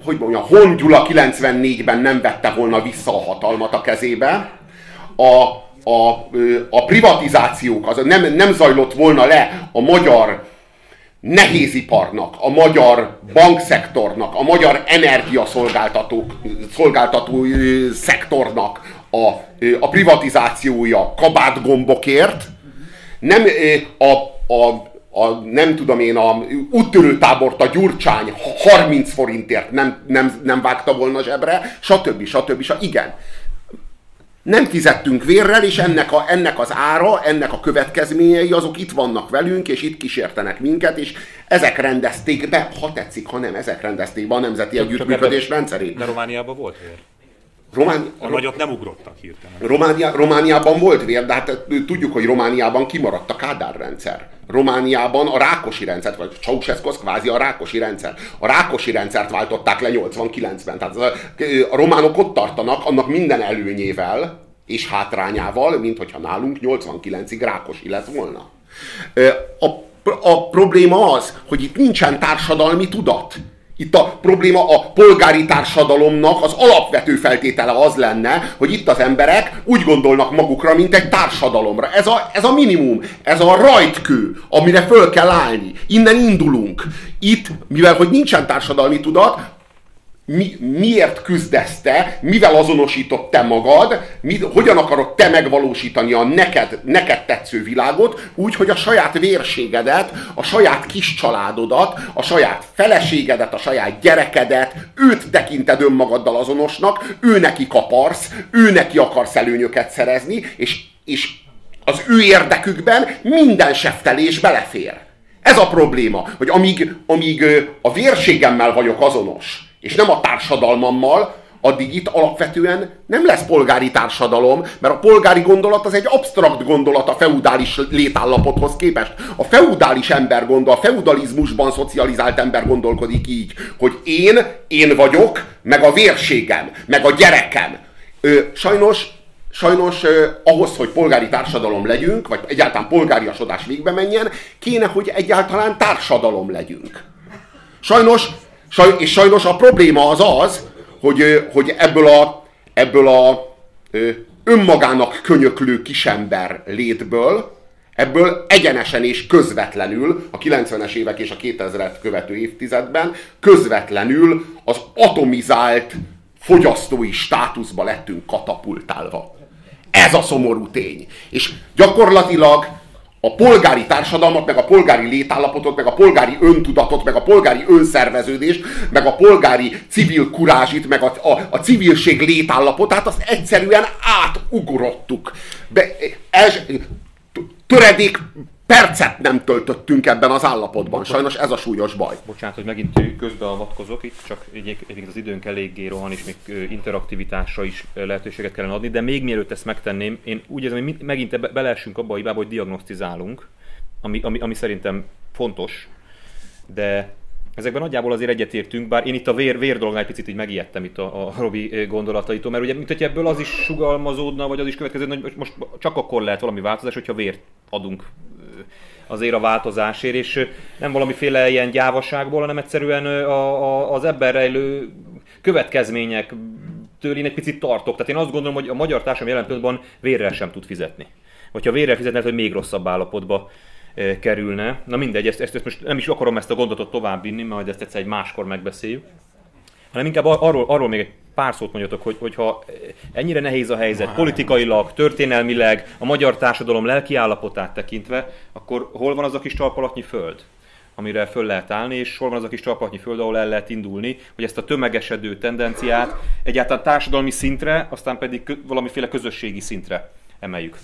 hogy mondjam, Hon Gyula 94-ben nem vette volna vissza a hatalmat a kezébe. A, a, a privatizációk, az nem, nem zajlott volna le a magyar nehéziparnak, a magyar bankszektornak, a magyar energiaszolgáltató szolgáltató szektornak a, a privatizációja kabátgombokért, nem a, a a, nem tudom én, a úttörő tábort a Gyurcsány 30 forintért nem, nem, nem vágta volna zsebre, stb. stb. stb. Igen, nem fizettünk vérrel, és ennek, a, ennek az ára, ennek a következményei azok itt vannak velünk, és itt kísértenek minket, és ezek rendezték be, ha tetszik, ha nem, ezek rendezték be a nemzeti együttműködés rendszerét.
De Romániában volt vér.
Román...
A nagyok nem ugrottak hirtelen.
Románia, Romániában volt vér, de hát tudjuk, hogy Romániában kimaradt a Kádár rendszer. Romániában a Rákosi rendszert, vagy Ceausescu az kvázi a Rákosi rendszer. A Rákosi rendszert váltották le 89-ben. Tehát a, a románok ott tartanak annak minden előnyével és hátrányával, mint hogyha nálunk 89-ig Rákosi lett volna. A, a probléma az, hogy itt nincsen társadalmi tudat. Itt a probléma a polgári társadalomnak az alapvető feltétele az lenne, hogy itt az emberek úgy gondolnak magukra, mint egy társadalomra. Ez a, ez a minimum, ez a rajtkő, amire föl kell állni. Innen indulunk. Itt, mivel hogy nincsen társadalmi tudat, mi, miért küzdesz te, mivel azonosított te magad, mi, hogyan akarod te megvalósítani a neked, neked tetsző világot, úgy, hogy a saját vérségedet, a saját kis családodat, a saját feleségedet, a saját gyerekedet, őt tekinted önmagaddal azonosnak, ő neki kaparsz, ő neki akarsz előnyöket szerezni, és, és az ő érdekükben minden seftelés belefér. Ez a probléma, hogy amíg, amíg a vérségemmel vagyok azonos, és nem a társadalmammal, addig itt alapvetően nem lesz polgári társadalom, mert a polgári gondolat az egy absztrakt gondolat a feudális létállapothoz képest. A feudális ember gondol, a feudalizmusban szocializált ember gondolkodik így, hogy én, én vagyok, meg a vérségem, meg a gyerekem. Ö, sajnos Sajnos eh, ahhoz, hogy polgári társadalom legyünk, vagy egyáltalán polgáriasodás végbe menjen, kéne, hogy egyáltalán társadalom legyünk. Sajnos Saj, és sajnos a probléma az az, hogy, hogy ebből a, ebből a önmagának könyöklő kisember létből, ebből egyenesen és közvetlenül a 90-es évek és a 2000-et követő évtizedben közvetlenül az atomizált fogyasztói státuszba lettünk katapultálva. Ez a szomorú tény. És gyakorlatilag a polgári társadalmat, meg a polgári létállapotot, meg a polgári öntudatot, meg a polgári önszerveződést, meg a polgári civil kurázsit, meg a, a, a civilség létállapotát, azt egyszerűen átugrottuk. Be, ez, töredék percet nem töltöttünk ebben az állapotban. Sajnos ez a súlyos baj.
Bocsánat, hogy megint közbeavatkozok itt, csak egyébként az időnk eléggé rohan, és még interaktivitásra is lehetőséget kellene adni, de még mielőtt ezt megtenném, én úgy érzem, hogy megint beleessünk abba a hibába, hogy diagnosztizálunk, ami, ami, ami szerintem fontos, de Ezekben nagyjából azért egyetértünk, bár én itt a vér, vér dolgnál egy picit így megijedtem itt a, a Robi gondolataitól, mert ugye, mint hogy ebből az is sugalmazódna, vagy az is következő, hogy most csak akkor lehet valami változás, hogyha vért adunk azért a változásért, és nem valamiféle ilyen gyávaságból, hanem egyszerűen a, a, az ebben rejlő következmények től én egy picit tartok. Tehát én azt gondolom, hogy a magyar társadalom jelen pillanatban vérrel sem tud fizetni. Vagy ha vérrel fizetne, hogy még rosszabb állapotba kerülne. Na mindegy, ezt, ezt, ezt most nem is akarom ezt a gondotot továbbvinni, majd ezt egyszer egy máskor megbeszéljük. Hanem inkább arról, arról még egy pár szót mondjatok, hogy, hogyha ennyire nehéz a helyzet politikailag, történelmileg, a magyar társadalom lelki állapotát tekintve, akkor hol van az a kis talpalatnyi föld? amire föl lehet állni, és hol van az a kis talpatnyi föld, ahol el lehet indulni, hogy ezt a tömegesedő tendenciát egyáltalán társadalmi szintre, aztán pedig valamiféle közösségi szintre emeljük.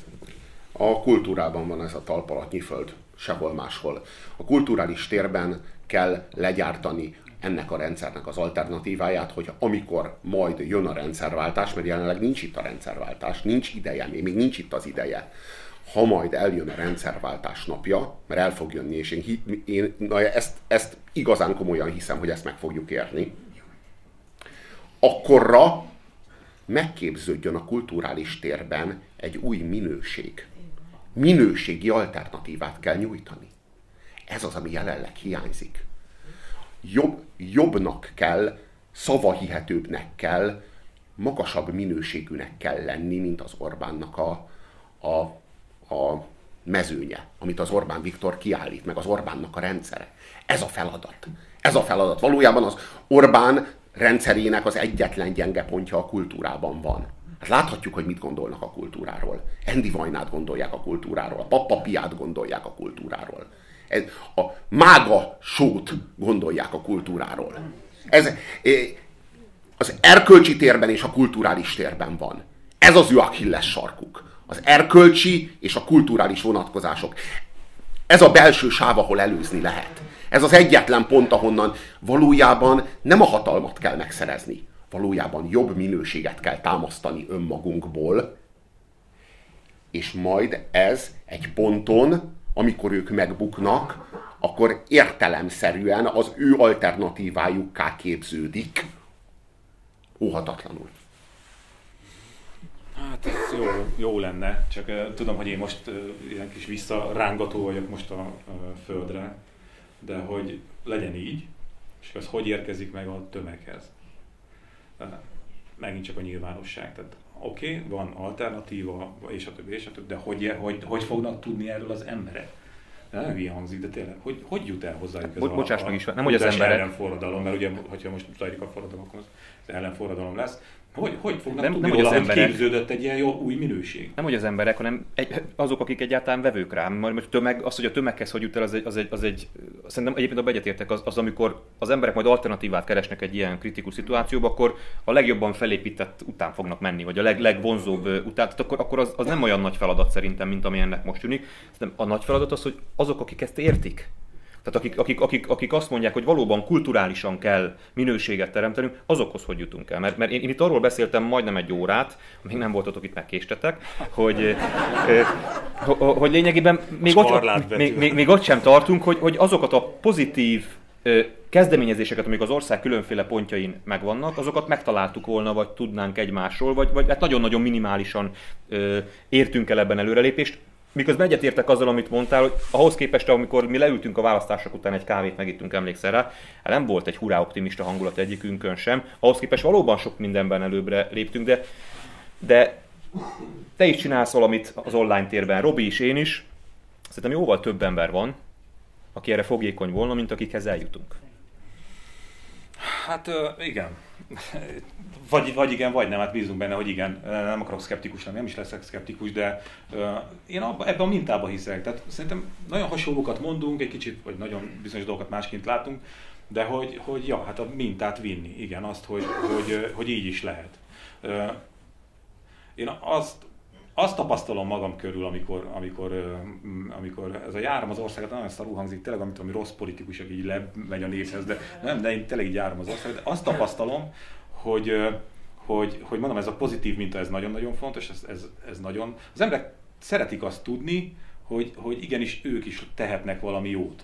A kultúrában van ez a talpalatnyi föld, sehol máshol. A kulturális térben kell legyártani ennek a rendszernek az alternatíváját, hogy amikor majd jön a rendszerváltás, mert jelenleg nincs itt a rendszerváltás, nincs ideje, még nincs itt az ideje, ha majd eljön a rendszerváltás napja, mert el fog jönni, és én, én na ezt, ezt igazán komolyan hiszem, hogy ezt meg fogjuk érni, akkorra megképződjön a kulturális térben egy új minőség. Minőségi alternatívát kell nyújtani. Ez az, ami jelenleg hiányzik. Jobb, jobbnak kell, szavahihetőbbnek kell, magasabb minőségűnek kell lenni, mint az Orbánnak a, a a mezőnye, amit az Orbán Viktor kiállít, meg az Orbánnak a rendszere. Ez a feladat. Ez a feladat. Valójában az Orbán rendszerének az egyetlen gyenge pontja a kultúrában van. Hát láthatjuk, hogy mit gondolnak a kultúráról. Endi Vajnát gondolják a kultúráról, a Pappa Piát gondolják a kultúráról. Ez, a mága sót gondolják a kultúráról. Ez az erkölcsi térben és a kulturális térben van. Ez az ő Achilles sarkuk az erkölcsi és a kulturális vonatkozások. Ez a belső sáv, ahol előzni lehet. Ez az egyetlen pont, ahonnan valójában nem a hatalmat kell megszerezni. Valójában jobb minőséget kell támasztani önmagunkból, és majd ez egy ponton, amikor ők megbuknak, akkor értelemszerűen az ő alternatívájukká képződik. Óhatatlanul.
Hát ez jó, jó lenne, csak uh, tudom, hogy én most uh, ilyen kis visszarángató vagyok most a uh, földre, de hogy legyen így, és az hogy érkezik meg a tömeghez. Uh, megint csak a nyilvánosság. Tehát oké, okay, van alternatíva, és a többi, és a többi, de hogy, hogy, hogy fognak tudni erről az emberek? nem hülye hangzik, de tényleg, hogy, hogy jut el hozzájuk ez
Bo- Bocsáss meg is, nem hogy az emberek.
ellenforradalom, mert ugye, ha most zajlik a forradalom, akkor az ellenforradalom lesz, hogy, hogy fognak
nem,
tudni,
nem, hogy az
emberek, képződött egy ilyen jó új minőség?
Nem, hogy az emberek, hanem egy, azok, akik egyáltalán vevők rám. Mert tömeg, az, hogy a tömeghez hogy jut el, az egy, az egy, az egy szerintem egyébként a egyetértek, az, az, amikor az emberek majd alternatívát keresnek egy ilyen kritikus szituációba, akkor a legjobban felépített után fognak menni, vagy a leg, legvonzóbb után, tehát akkor, akkor az, az nem olyan nagy feladat szerintem, mint ami ennek most tűnik. Szerintem a nagy feladat az, hogy azok, akik ezt értik, tehát akik, akik, akik, akik azt mondják, hogy valóban kulturálisan kell minőséget teremtenünk, azokhoz hogy jutunk el. Mert, mert én, én itt arról beszéltem majdnem egy órát, még nem voltatok itt, megkéstetek, hogy, hogy lényegében még ott, még, még, még ott sem tartunk, hogy, hogy azokat a pozitív kezdeményezéseket, amik az ország különféle pontjain megvannak, azokat megtaláltuk volna, vagy tudnánk egymásról, vagy, vagy hát nagyon-nagyon minimálisan ö, értünk el ebben előrelépést. Miközben egyetértek azzal, amit mondtál, hogy ahhoz képest, amikor mi leültünk a választások után egy kávét megittünk, emlékszel rá, hát nem volt egy hurrá optimista hangulat egyikünkön sem. Ahhoz képest valóban sok mindenben előbbre léptünk, de, de te is csinálsz valamit az online térben, Robi is, én is. Szerintem jóval több ember van, aki erre fogékony volna, mint akikhez eljutunk.
Hát igen. Vagy, vagy igen, vagy nem, hát bízunk benne, hogy igen. Nem akarok szkeptikus lenni, nem is leszek szkeptikus, de én abba, ebben a mintába hiszek. Tehát szerintem nagyon hasonlókat mondunk, egy kicsit, vagy nagyon bizonyos dolgokat másként látunk, de hogy, hogy ja, hát a mintát vinni, igen, azt, hogy, hogy, hogy így is lehet. Én azt azt tapasztalom magam körül, amikor, amikor, amikor ez a járom az országot, nagyon szarul hangzik, tényleg, amit ami rossz politikus, aki így lemegy a nézhez, de nem, de én tényleg így járom az országot, de azt tapasztalom, hogy, hogy, hogy mondom, ez a pozitív minta, ez nagyon-nagyon fontos, ez, ez, ez nagyon, az emberek szeretik azt tudni, hogy, hogy igenis ők is tehetnek valami jót.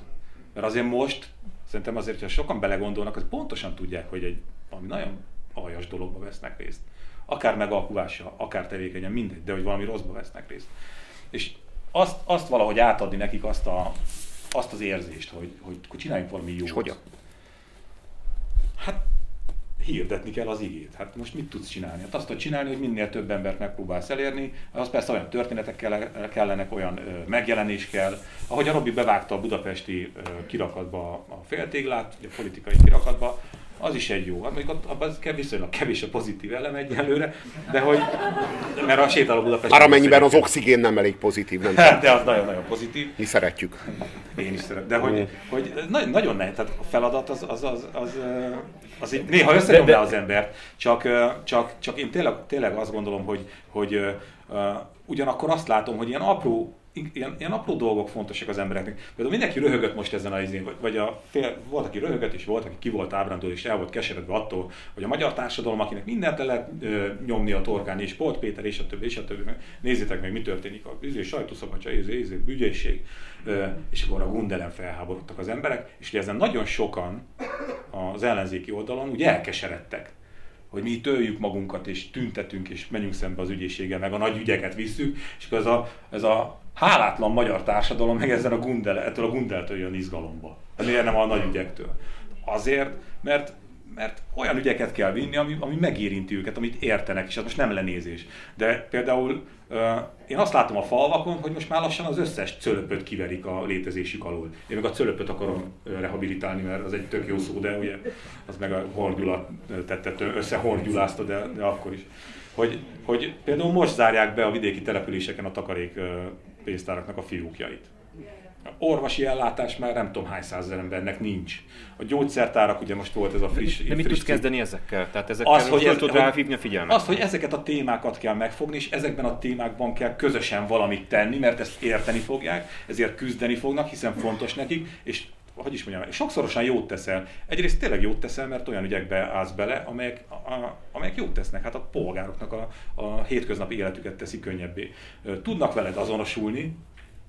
Mert azért most, szerintem azért, ha sokan belegondolnak, az pontosan tudják, hogy egy valami nagyon aljas dologba vesznek részt akár megalkulással, akár tevékenyen, mindegy, de hogy valami rosszba vesznek részt. És azt, azt valahogy átadni nekik azt, a, azt az érzést, hogy, hogy, hogy csináljunk valami jót. És
hogyan?
Hát hirdetni kell az igét. Hát most mit tudsz csinálni? Hát azt tudod csinálni, hogy minél több embert megpróbálsz elérni, az persze olyan történetek kellenek, olyan megjelenés kell. Ahogy a Robi bevágta a budapesti kirakatba a féltéglát, a politikai kirakatba, az is egy jó. Hát mondjuk ott, abban viszonylag kevés a pozitív elem egyelőre, de hogy, mert a sétáló Budapest...
Már amennyiben az oxigén nem elég pozitív, nem
hát, De az nagyon-nagyon pozitív.
Mi szeretjük.
Én is szeretem. De hogy, hogy nagyon nehéz, tehát a feladat az, az, az, az, az így néha összenyomná az embert, csak, csak, csak én tényleg, tényleg azt gondolom, hogy, hogy uh, ugyanakkor azt látom, hogy ilyen apró ilyen, ilyen apró dolgok fontosak az embereknek. Például mindenki röhögött most ezen a izén, vagy, vagy a fél, volt, aki röhögött, és volt, aki ki volt ábrándul, és el volt keseredve attól, hogy a magyar társadalom, akinek mindent le lehet ö, nyomni a torkán, és Polt Péter, és a többi, és a többi. Nézzétek meg, mi történik a izé, sajtószabadság, izé, izé, ügyészség. Ö, és akkor a Gundelen felháborodtak az emberek, és ugye ezen nagyon sokan az ellenzéki oldalon ugye elkeseredtek hogy mi töljük magunkat, és tüntetünk, és menjünk szembe az ügyészséggel, meg a nagy ügyeket visszük, és akkor ez a, ez a hálátlan magyar társadalom meg ezen a gundel, ettől a gundeltől jön izgalomba. Miért nem a nagy ügyektől? Azért, mert mert olyan ügyeket kell vinni, ami, ami megérinti őket, amit értenek, és ez most nem lenézés. De például uh, én azt látom a falvakon, hogy most már lassan az összes cölöpöt kiverik a létezésük alól. Én meg a cölöpöt akarom rehabilitálni, mert az egy tök jó szó, de ugye az meg a horgyulat tettet, összehorgyulázta, de, de akkor is. Hogy, hogy például most zárják be a vidéki településeken a takarék pénztáraknak a fiúkjait. A orvosi ellátás már nem tudom hány százezer embernek nincs. A gyógyszertárak, ugye most volt ez a friss...
De, de mit
friss
tudsz kezdeni ezekkel? Tehát ezekkel az,
hogy
ez, tudod a figyelmet?
Az, hogy ezeket a témákat kell megfogni, és ezekben a témákban kell közösen valamit tenni, mert ezt érteni fogják, ezért küzdeni fognak, hiszen fontos nekik, és hogy is mondjam, sokszorosan jót teszel. Egyrészt tényleg jót teszel, mert olyan ügyekbe állsz bele, amelyek, a, amelyek jót tesznek. Hát a polgároknak a, a hétköznapi életüket teszi könnyebbé. Tudnak veled azonosulni,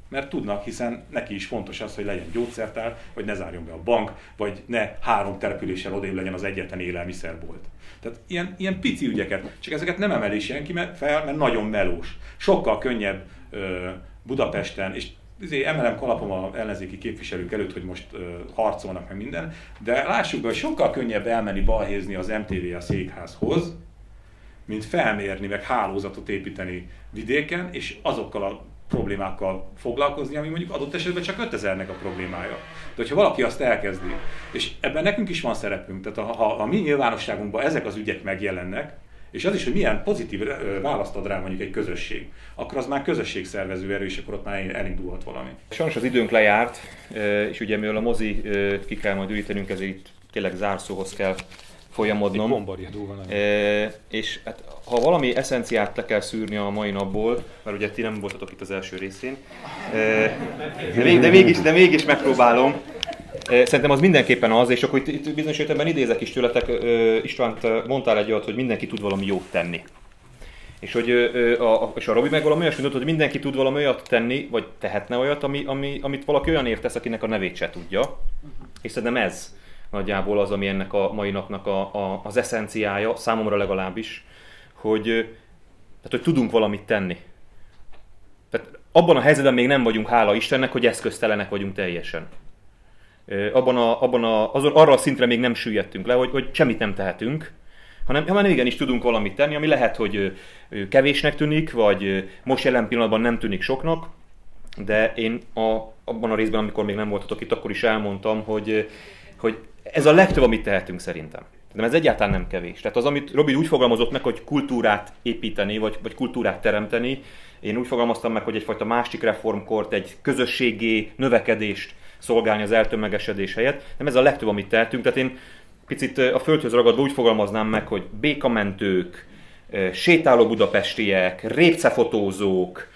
mert tudnak, hiszen neki is fontos az, hogy legyen gyógyszertár, vagy ne zárjon be a bank, vagy ne három településsel odébb legyen az egyetlen élelmiszerbolt. Tehát ilyen, ilyen pici ügyeket, csak ezeket nem emeli senki fel, mert nagyon melós. Sokkal könnyebb ö, Budapesten, és azért emelem kalapom a ellenzéki képviselők előtt, hogy most uh, harcolnak meg minden, de lássuk be, hogy sokkal könnyebb elmenni balhézni az MTV a székházhoz, mint felmérni, meg hálózatot építeni vidéken, és azokkal a problémákkal foglalkozni, ami mondjuk adott esetben csak 5000-nek a problémája. De hogyha valaki azt elkezdi, és ebben nekünk is van szerepünk, tehát ha a mi nyilvánosságunkban ezek az ügyek megjelennek, és az is, hogy milyen pozitív választ ad rá mondjuk egy közösség, akkor az már közösségszervező erő, és akkor ott már elindulhat valami.
Sajnos az időnk lejárt, és ugye mivel a mozi ki kell majd ürítenünk, ezért itt tényleg zárszóhoz kell folyamodnom. E, és hát, ha valami eszenciát le kell szűrni a mai napból, mert ugye ti nem voltatok itt az első részén, e, de, de, mégis, de mégis megpróbálom. Szerintem az mindenképpen az, és akkor itt, bizonyos értelemben idézek is tőletek, Istvánt mondtál egy olyat, hogy mindenki tud valami jót tenni. És, hogy, a, és a Robi meg valami olyasmit hogy mindenki tud valami olyat tenni, vagy tehetne olyat, ami, ami, amit valaki olyan értesz, akinek a nevét se tudja. És szerintem ez nagyjából az, ami ennek a mai napnak a, a, az eszenciája, számomra legalábbis, hogy, tehát, hogy tudunk valamit tenni. Tehát abban a helyzetben még nem vagyunk, hála Istennek, hogy eszköztelenek vagyunk teljesen. Abban a, abban a, azon, arra a szintre még nem süllyedtünk le, hogy, hogy semmit nem tehetünk, hanem, hanem igenis tudunk valamit tenni, ami lehet, hogy kevésnek tűnik, vagy most jelen pillanatban nem tűnik soknak, de én a, abban a részben, amikor még nem voltatok itt, akkor is elmondtam, hogy, hogy ez a legtöbb, amit tehetünk szerintem. De ez egyáltalán nem kevés. Tehát az, amit Robi úgy fogalmazott meg, hogy kultúrát építeni, vagy, vagy kultúrát teremteni, én úgy fogalmaztam meg, hogy egyfajta másik reformkort, egy közösségi növekedést szolgálni az eltömegesedés helyett. Nem ez a legtöbb, amit tehetünk. Tehát én picit a földhöz ragadva úgy fogalmaznám meg, hogy békamentők, sétáló budapestiek, répcefotózók,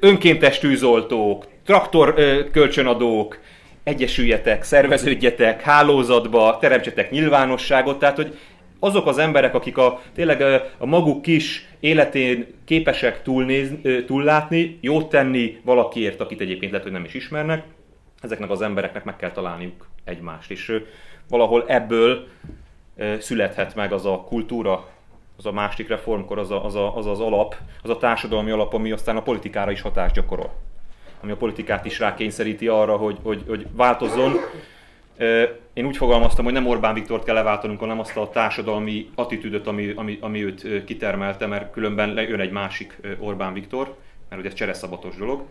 önkéntes tűzoltók, traktor kölcsönadók, egyesüljetek, szerveződjetek, hálózatba, teremtsetek nyilvánosságot, tehát hogy azok az emberek, akik a, tényleg a maguk kis életén képesek túlnéz, túllátni, jót tenni valakiért, akit egyébként lehet, hogy nem is ismernek, ezeknek az embereknek meg kell találniuk egymást. És valahol ebből születhet meg az a kultúra, az a másik reformkor, az a, az, a, az az alap, az a társadalmi alap, ami aztán a politikára is hatást gyakorol ami a politikát is rákényszeríti arra, hogy, hogy, hogy változzon. Én úgy fogalmaztam, hogy nem Orbán Viktort kell leváltanunk, hanem azt a társadalmi attitűdöt, ami, ami, ami őt kitermelte, mert különben jön egy másik Orbán Viktor, mert ugye ez csereszabatos dolog.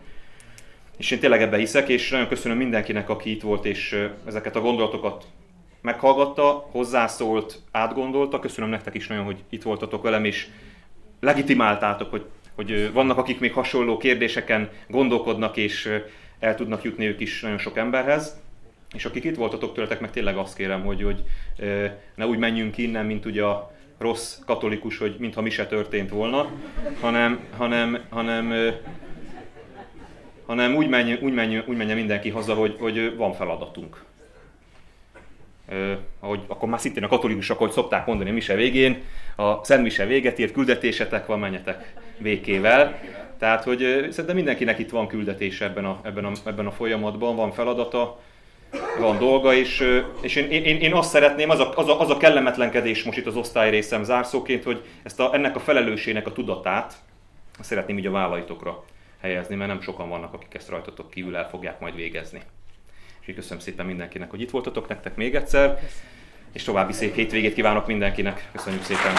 És én tényleg ebbe hiszek, és nagyon köszönöm mindenkinek, aki itt volt, és ezeket a gondolatokat meghallgatta, hozzászólt, átgondolta. Köszönöm nektek is nagyon, hogy itt voltatok velem, és legitimáltátok, hogy, hogy vannak, akik még hasonló kérdéseken gondolkodnak, és el tudnak jutni ők is nagyon sok emberhez. És akik itt voltatok tőletek, meg tényleg azt kérem, hogy, hogy ne úgy menjünk innen, mint ugye a rossz katolikus, hogy mintha mi se történt volna, hanem, hanem, hanem, hanem úgy, menj, úgy, menj, úgy menjen mindenki haza, hogy, hogy van feladatunk. ahogy, akkor már szintén a katolikusok, ahogy szokták mondani a mise végén, a Szent Mise véget ért, küldetésetek van, menjetek békével. Tehát, hogy szerintem mindenkinek itt van küldetése ebben a, ebben a, ebben a folyamatban, van feladata, van dolga, és, és én, én, én azt szeretném, az a, az, a, az a kellemetlenkedés most itt az osztály részem zárszóként, hogy ezt a, ennek a felelősségnek a tudatát szeretném így a vállaitokra helyezni, mert nem sokan vannak, akik ezt rajtatok kívül el fogják majd végezni. És köszönöm szépen mindenkinek, hogy itt voltatok nektek még egyszer, és további szép hétvégét kívánok mindenkinek. Köszönjük szépen!